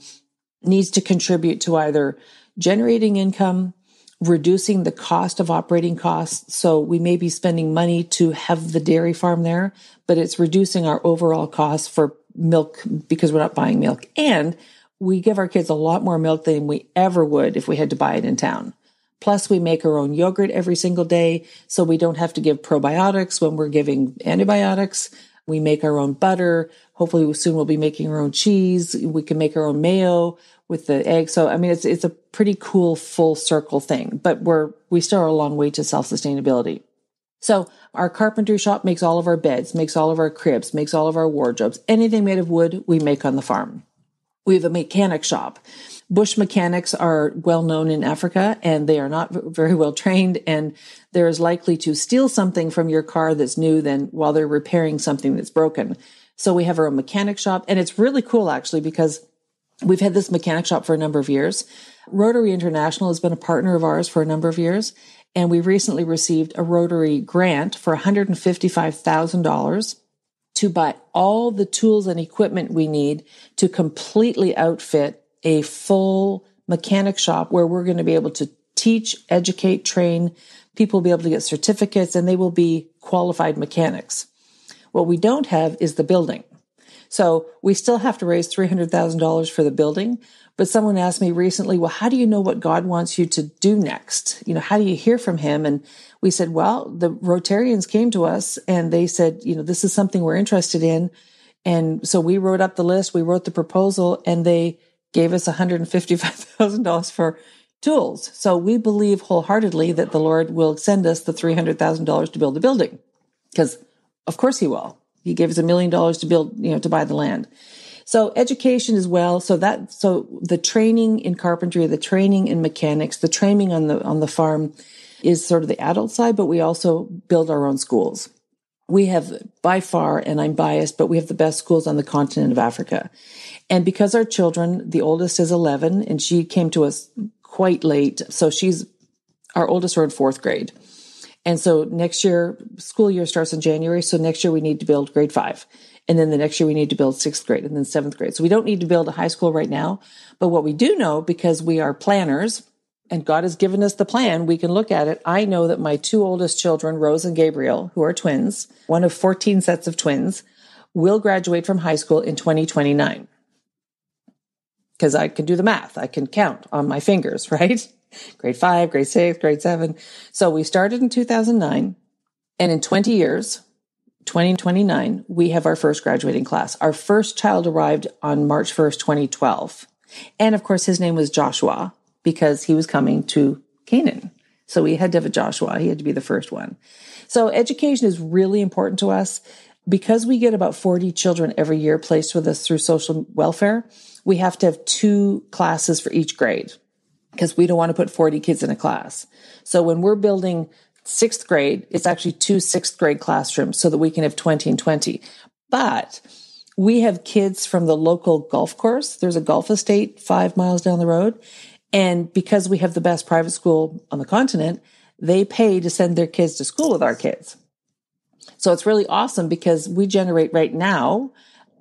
needs to contribute to either generating income, reducing the cost of operating costs. So we may be spending money to have the dairy farm there, but it's reducing our overall cost for milk because we're not buying milk. And we give our kids a lot more milk than we ever would if we had to buy it in town. Plus, we make our own yogurt every single day, so we don't have to give probiotics when we're giving antibiotics. We make our own butter. Hopefully soon we'll be making our own cheese. We can make our own mayo with the egg. So, I mean, it's, it's a pretty cool full circle thing, but we're, we still are a long way to self sustainability. So our carpentry shop makes all of our beds, makes all of our cribs, makes all of our wardrobes. Anything made of wood, we make on the farm. We have a mechanic shop. Bush mechanics are well known in Africa and they are not very well trained and they're as likely to steal something from your car that's new than while they're repairing something that's broken. So we have our own mechanic shop and it's really cool actually because we've had this mechanic shop for a number of years. Rotary International has been a partner of ours for a number of years and we recently received a Rotary grant for $155,000 to buy all the tools and equipment we need to completely outfit a full mechanic shop where we're going to be able to teach, educate, train. People will be able to get certificates and they will be qualified mechanics. What we don't have is the building. So we still have to raise $300,000 for the building. But someone asked me recently, well, how do you know what God wants you to do next? You know, how do you hear from him? And we said, well, the Rotarians came to us and they said, you know, this is something we're interested in. And so we wrote up the list, we wrote the proposal, and they gave us $155,000 for tools. So we believe wholeheartedly that the Lord will send us the $300,000 to build the building. Because of course he will. He gave us a million dollars to build, you know, to buy the land. So education as well. So that, so the training in carpentry, the training in mechanics, the training on the, on the farm is sort of the adult side, but we also build our own schools. We have by far, and I'm biased, but we have the best schools on the continent of Africa. And because our children, the oldest is 11 and she came to us quite late. So she's our oldest are in fourth grade. And so next year, school year starts in January. So next year we need to build grade five. And then the next year we need to build sixth grade and then seventh grade. So we don't need to build a high school right now. But what we do know, because we are planners and God has given us the plan, we can look at it. I know that my two oldest children, Rose and Gabriel, who are twins, one of 14 sets of twins, will graduate from high school in 2029. Because I can do the math. I can count on my fingers, [LAUGHS] right? grade five, grade six, grade seven. So we started in 2009 and in 20 years, 2029, we have our first graduating class. Our first child arrived on March 1st, 2012. And of course, his name was Joshua because he was coming to Canaan. So we had to have a Joshua. He had to be the first one. So education is really important to us because we get about 40 children every year placed with us through social welfare. We have to have two classes for each grade because we don't want to put 40 kids in a class. So when we're building sixth grade, it's actually two sixth grade classrooms so that we can have 20 and 20. But we have kids from the local golf course. There's a golf estate five miles down the road. And because we have the best private school on the continent, they pay to send their kids to school with our kids. So it's really awesome because we generate right now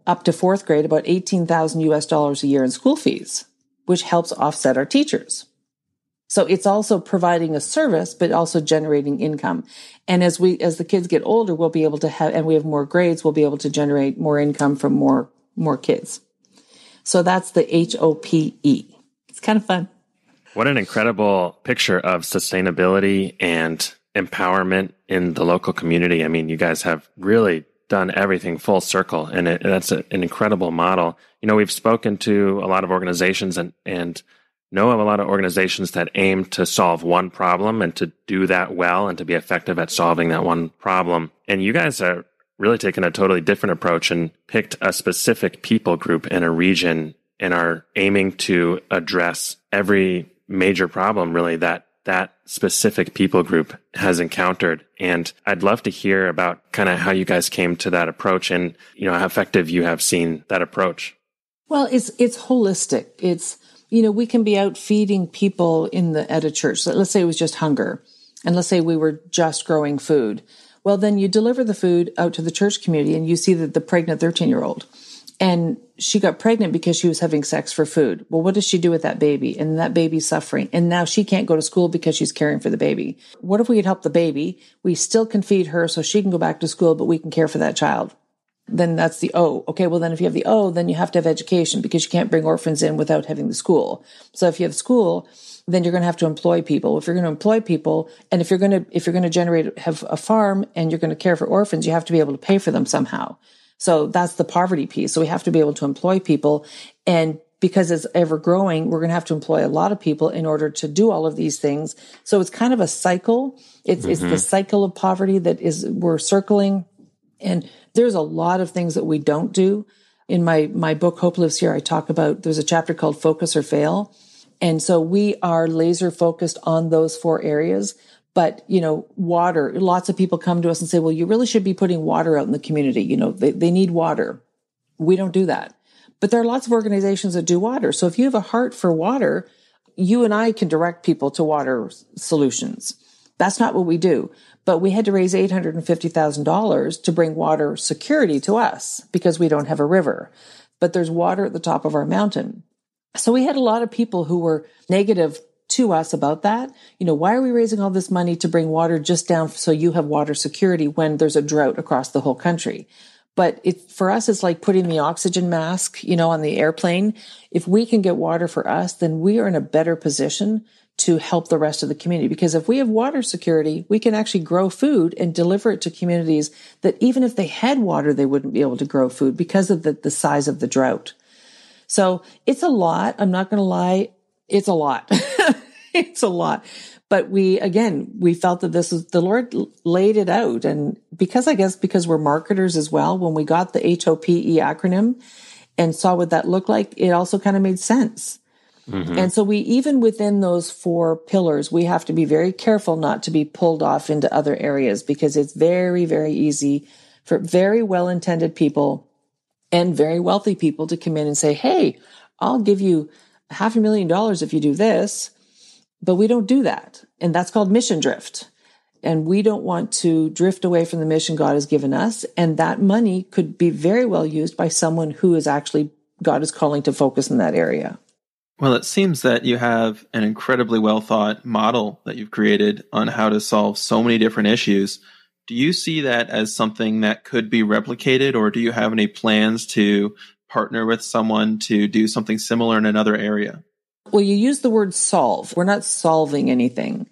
up to fourth grade about 18,000 US dollars a year in school fees, which helps offset our teachers. So it's also providing a service, but also generating income. And as we, as the kids get older, we'll be able to have, and we have more grades, we'll be able to generate more income from more, more kids. So that's the H O P E. It's kind of fun. What an incredible picture of sustainability and empowerment in the local community. I mean, you guys have really done everything full circle and it, that's a, an incredible model. You know, we've spoken to a lot of organizations and, and know of a lot of organizations that aim to solve one problem and to do that well and to be effective at solving that one problem. And you guys are really taking a totally different approach and picked a specific people group in a region and are aiming to address every major problem really that that specific people group has encountered. And I'd love to hear about kind of how you guys came to that approach and, you know, how effective you have seen that approach. Well, it's, it's holistic. It's, you know, we can be out feeding people in the, at a church. Let's say it was just hunger. And let's say we were just growing food. Well, then you deliver the food out to the church community and you see that the pregnant 13 year old and she got pregnant because she was having sex for food. Well, what does she do with that baby? And that baby's suffering. And now she can't go to school because she's caring for the baby. What if we could help the baby? We still can feed her so she can go back to school, but we can care for that child. Then that's the O. Okay. Well, then if you have the O, then you have to have education because you can't bring orphans in without having the school. So if you have school, then you're going to have to employ people. If you're going to employ people and if you're going to, if you're going to generate, have a farm and you're going to care for orphans, you have to be able to pay for them somehow. So that's the poverty piece. So we have to be able to employ people. And because it's ever growing, we're going to have to employ a lot of people in order to do all of these things. So it's kind of a cycle. It's, mm-hmm. it's the mm-hmm. cycle of poverty that is, we're circling. And there's a lot of things that we don't do. In my, my book, Hope Lives Here, I talk about there's a chapter called Focus or Fail. And so we are laser focused on those four areas. But, you know, water, lots of people come to us and say, well, you really should be putting water out in the community. You know, they, they need water. We don't do that. But there are lots of organizations that do water. So if you have a heart for water, you and I can direct people to water solutions. That's not what we do. But we had to raise $850,000 to bring water security to us because we don't have a river. But there's water at the top of our mountain. So we had a lot of people who were negative to us about that. You know, why are we raising all this money to bring water just down so you have water security when there's a drought across the whole country? But it, for us, it's like putting the oxygen mask, you know, on the airplane. If we can get water for us, then we are in a better position to help the rest of the community. Because if we have water security, we can actually grow food and deliver it to communities that even if they had water, they wouldn't be able to grow food because of the, the size of the drought. So it's a lot. I'm not going to lie. It's a lot. [LAUGHS] it's a lot. But we, again, we felt that this is, the Lord laid it out. And because I guess because we're marketers as well, when we got the HOPE acronym and saw what that looked like, it also kind of made sense. Mm-hmm. And so we, even within those four pillars, we have to be very careful not to be pulled off into other areas because it's very, very easy for very well intended people and very wealthy people to come in and say, Hey, I'll give you half a million dollars if you do this. But we don't do that. And that's called mission drift. And we don't want to drift away from the mission God has given us. And that money could be very well used by someone who is actually God is calling to focus in that area. Well, it seems that you have an incredibly well thought model that you've created on how to solve so many different issues. Do you see that as something that could be replicated, or do you have any plans to partner with someone to do something similar in another area? Well, you use the word solve. We're not solving anything.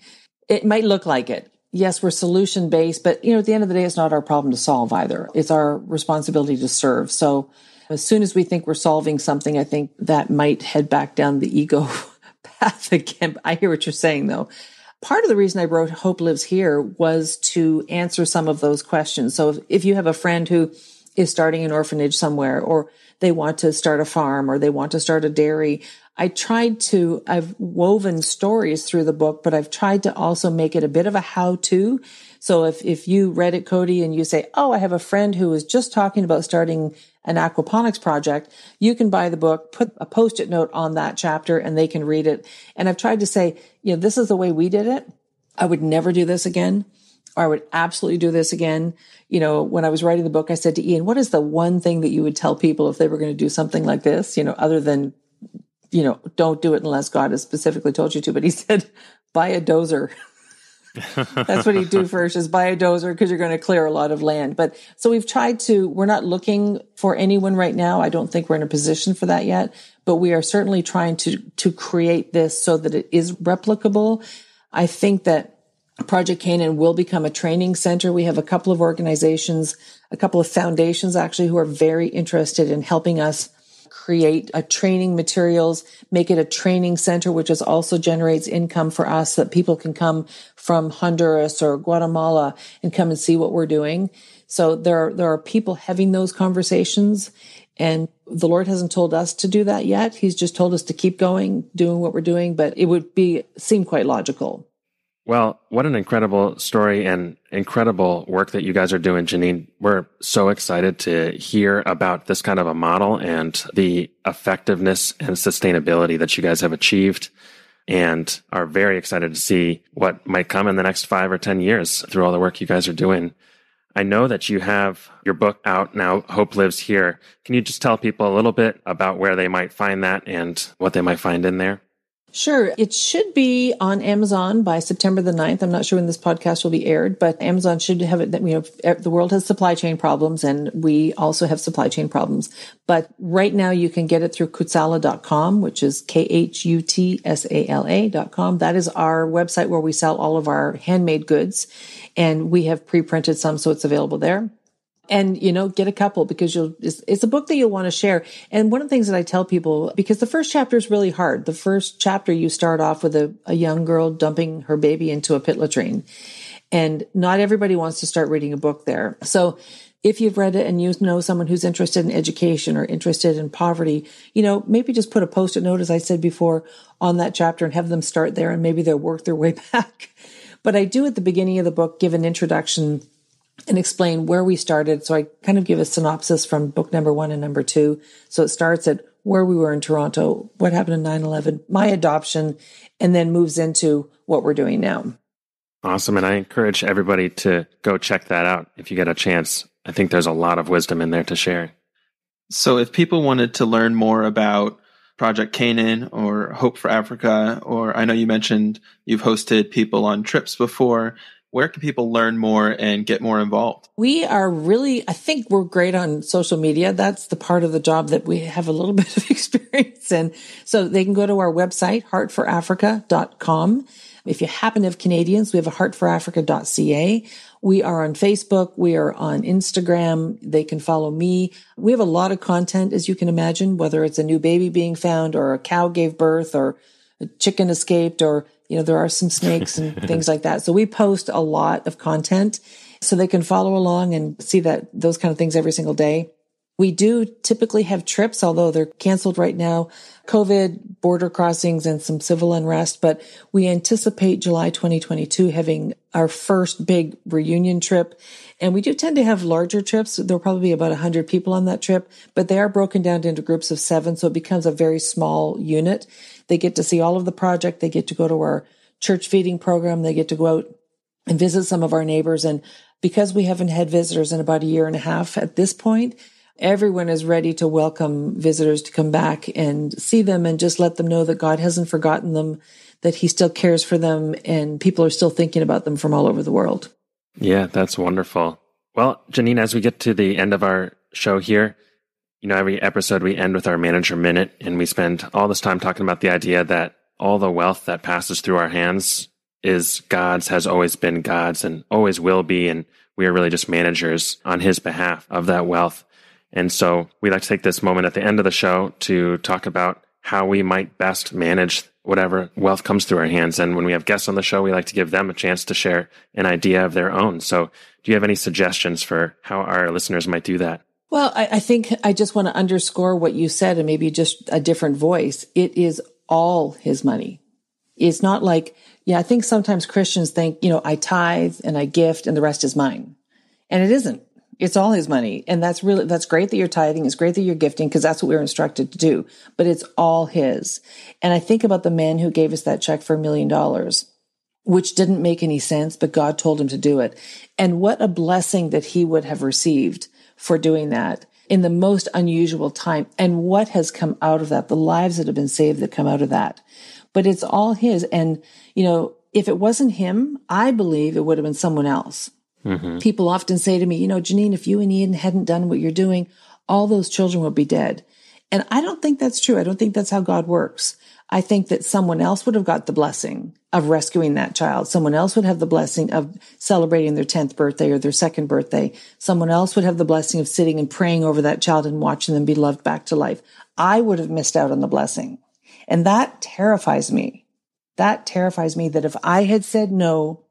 It might look like it. Yes, we're solution based, but you know, at the end of the day, it's not our problem to solve either. It's our responsibility to serve. So as soon as we think we're solving something, I think that might head back down the ego [LAUGHS] path again. I hear what you're saying though part of the reason I wrote Hope Lives Here was to answer some of those questions. So if, if you have a friend who is starting an orphanage somewhere or they want to start a farm or they want to start a dairy, I tried to, I've woven stories through the book, but I've tried to also make it a bit of a how to. So if, if you read it, Cody, and you say, Oh, I have a friend who was just talking about starting an aquaponics project, you can buy the book, put a post-it note on that chapter and they can read it. And I've tried to say, you know, this is the way we did it. I would never do this again. Or I would absolutely do this again. You know, when I was writing the book, I said to Ian, what is the one thing that you would tell people if they were going to do something like this? You know, other than, you know, don't do it unless God has specifically told you to. But he said, buy a dozer. [LAUGHS] That's what he'd do first is buy a dozer because you're going to clear a lot of land. But so we've tried to, we're not looking for anyone right now. I don't think we're in a position for that yet, but we are certainly trying to, to create this so that it is replicable. I think that Project Canaan will become a training center. We have a couple of organizations, a couple of foundations actually who are very interested in helping us create a training materials, make it a training center, which is also generates income for us that people can come from Honduras or Guatemala and come and see what we're doing. So there, there are people having those conversations and the Lord hasn't told us to do that yet. He's just told us to keep going, doing what we're doing, but it would be, seem quite logical. Well, what an incredible story and incredible work that you guys are doing, Janine. We're so excited to hear about this kind of a model and the effectiveness and sustainability that you guys have achieved and are very excited to see what might come in the next five or 10 years through all the work you guys are doing. I know that you have your book out now, Hope Lives Here. Can you just tell people a little bit about where they might find that and what they might find in there? Sure. It should be on Amazon by September the 9th. I'm not sure when this podcast will be aired, but Amazon should have it. You know, the world has supply chain problems and we also have supply chain problems. But right now you can get it through Khutsala.com, which is K-H-U-T-S-A-L-A.com. That is our website where we sell all of our handmade goods and we have pre-printed some. So it's available there and you know get a couple because you'll it's, it's, a book that you'll want to share. And one of the things that i tell people because the first chapter is really hard. The first chapter you start off with a, a young girl dumping her baby into a pit latrine. And not everybody wants to start reading a book there. So if you've read it and you know someone who's interested in education or interested in poverty, you know, maybe just put a post-it note, as I said before, on that chapter and have them start there and maybe they'll work their way [LAUGHS] back. But I do at the beginning of the book give an introduction and explain where we started. So I kind of give a synopsis from book number one and number two. So it starts at where we were in Toronto, what happened in 9 11, my adoption, and then moves into what we're doing now. Awesome. And I encourage everybody to go check that out if you get a chance. I think there's a lot of wisdom in there to share. So if people wanted to learn more about Project Canaan or Hope for Africa, or I know you mentioned you've hosted people on trips before where can people learn more and get more involved? We are really, I think we're great on social media. That's the part of the job that we have a little [LAUGHS] bit of experience in. So they can go to our website, heartforafrica.com. If you happen to have Canadians, we have a heartforafrica.ca. We are on Facebook. We are on Instagram. They can follow me. We have a lot of content, as you can imagine, whether it's a new baby being found or a cow gave birth or a chicken escaped or you know, there are some snakes and [LAUGHS] things like that. So we post a lot of content so they can follow along and see that those kind of things every single day. We do typically have trips, although they're canceled right now. COVID, border crossings, and some civil unrest, but we anticipate July 2022 having our first big reunion trip. And we do tend to have larger trips. There'll probably be about 100 people on that trip, but they are broken down into groups of seven. So it becomes a very small unit. They get to see all of the project. They get to go to our church feeding program. They get to go out and visit some of our neighbors. And because we haven't had visitors in about a year and a half at this point, everyone is ready to welcome visitors to come back and see them and just let them know that God hasn't forgotten them, that he still cares for them and people are still thinking about them from all over the world. Yeah, that's wonderful. Well, Janine, as we get to the end of our show here, you know, every episode we end with our manager minute and we spend all this time talking about the idea that all the wealth that passes through our hands is God's, has always been God's and always will be. And we are really just managers on his behalf of that wealth. And so we like to take this moment at the end of the show to talk about how we might best manage whatever wealth comes through our hands. And when we have guests on the show, we like to give them a chance to share an idea of their own. So do you have any suggestions for how our listeners might do that? Well, I, I, think I just want to underscore what you said and maybe just a different voice. It is all his money. It's not like, yeah, I think sometimes Christians think, you know, I tithe and I gift and the rest is mine. And it isn't. It's all his money. And that's really, that's great that you're tithing. It's great that you're gifting because that's what we were instructed to do, but it's all his. And I think about the man who gave us that check for a million dollars, which didn't make any sense, but God told him to do it. And what a blessing that he would have received for doing that in the most unusual time. And what has come out of that, the lives that have been saved that come out of that. But it's all his. And, you know, if it wasn't him, I believe it would have been someone else. Mm-hmm. People often say to me, you know, Janine, if you and Ian hadn't done what you're doing, all those children would be dead. And I don't think that's true. I don't think that's how God works. I think that someone else would have got the blessing of rescuing that child. Someone else would have the blessing of celebrating their 10th birthday or their second birthday. Someone else would have the blessing of sitting and praying over that child and watching them be loved back to life. I would have missed out on the blessing. And that terrifies me. That terrifies me that if I had said no,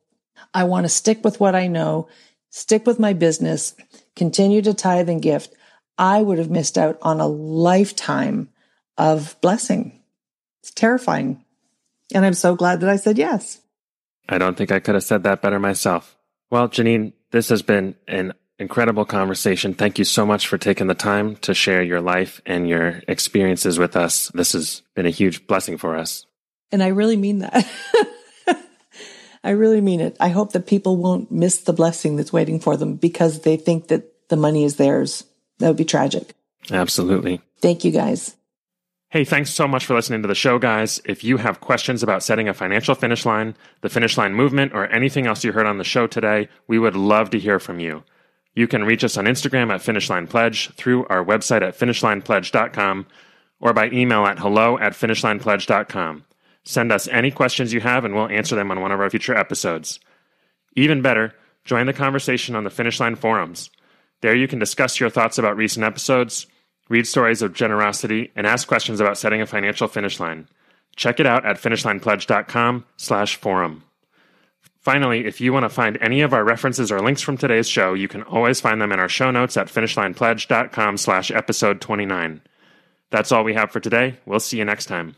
I want to stick with what I know, stick with my business, continue to tithe and gift, I would have missed out on a lifetime of blessing. It's terrifying. And I'm so glad that I said yes. I don't think I could have said that better myself. Well, Janine, this has been an incredible conversation. Thank you so much for taking the time to share your life and your experiences with us. This has been a huge blessing for us. And I really mean that. [LAUGHS] I really mean it. I hope that people won't miss the blessing that's waiting for them because they think that the money is theirs. That would be tragic. Absolutely. Thank you guys. Hey, thanks so much for listening to the show, guys. If you have questions about setting a financial finish line, the finish line movement, or anything else you heard on the show today, we would love to hear from you. You can reach us on Instagram at finishlinepledge, through our website at finishlinepledge.com, or by email at hello at finishlinepledge.com. Send us any questions you have and we'll answer them on one of our future episodes. Even better, join the conversation on the Finish Line forums. There you can discuss your thoughts about recent episodes read stories of generosity, and ask questions about setting a financial finish line. Check it out at finishlinepledge.com slash forum. Finally, if you want to find any of our references or links from today's show, you can always find them in our show notes at finishlinepledge.com slash episode 29. That's all we have for today. We'll see you next time.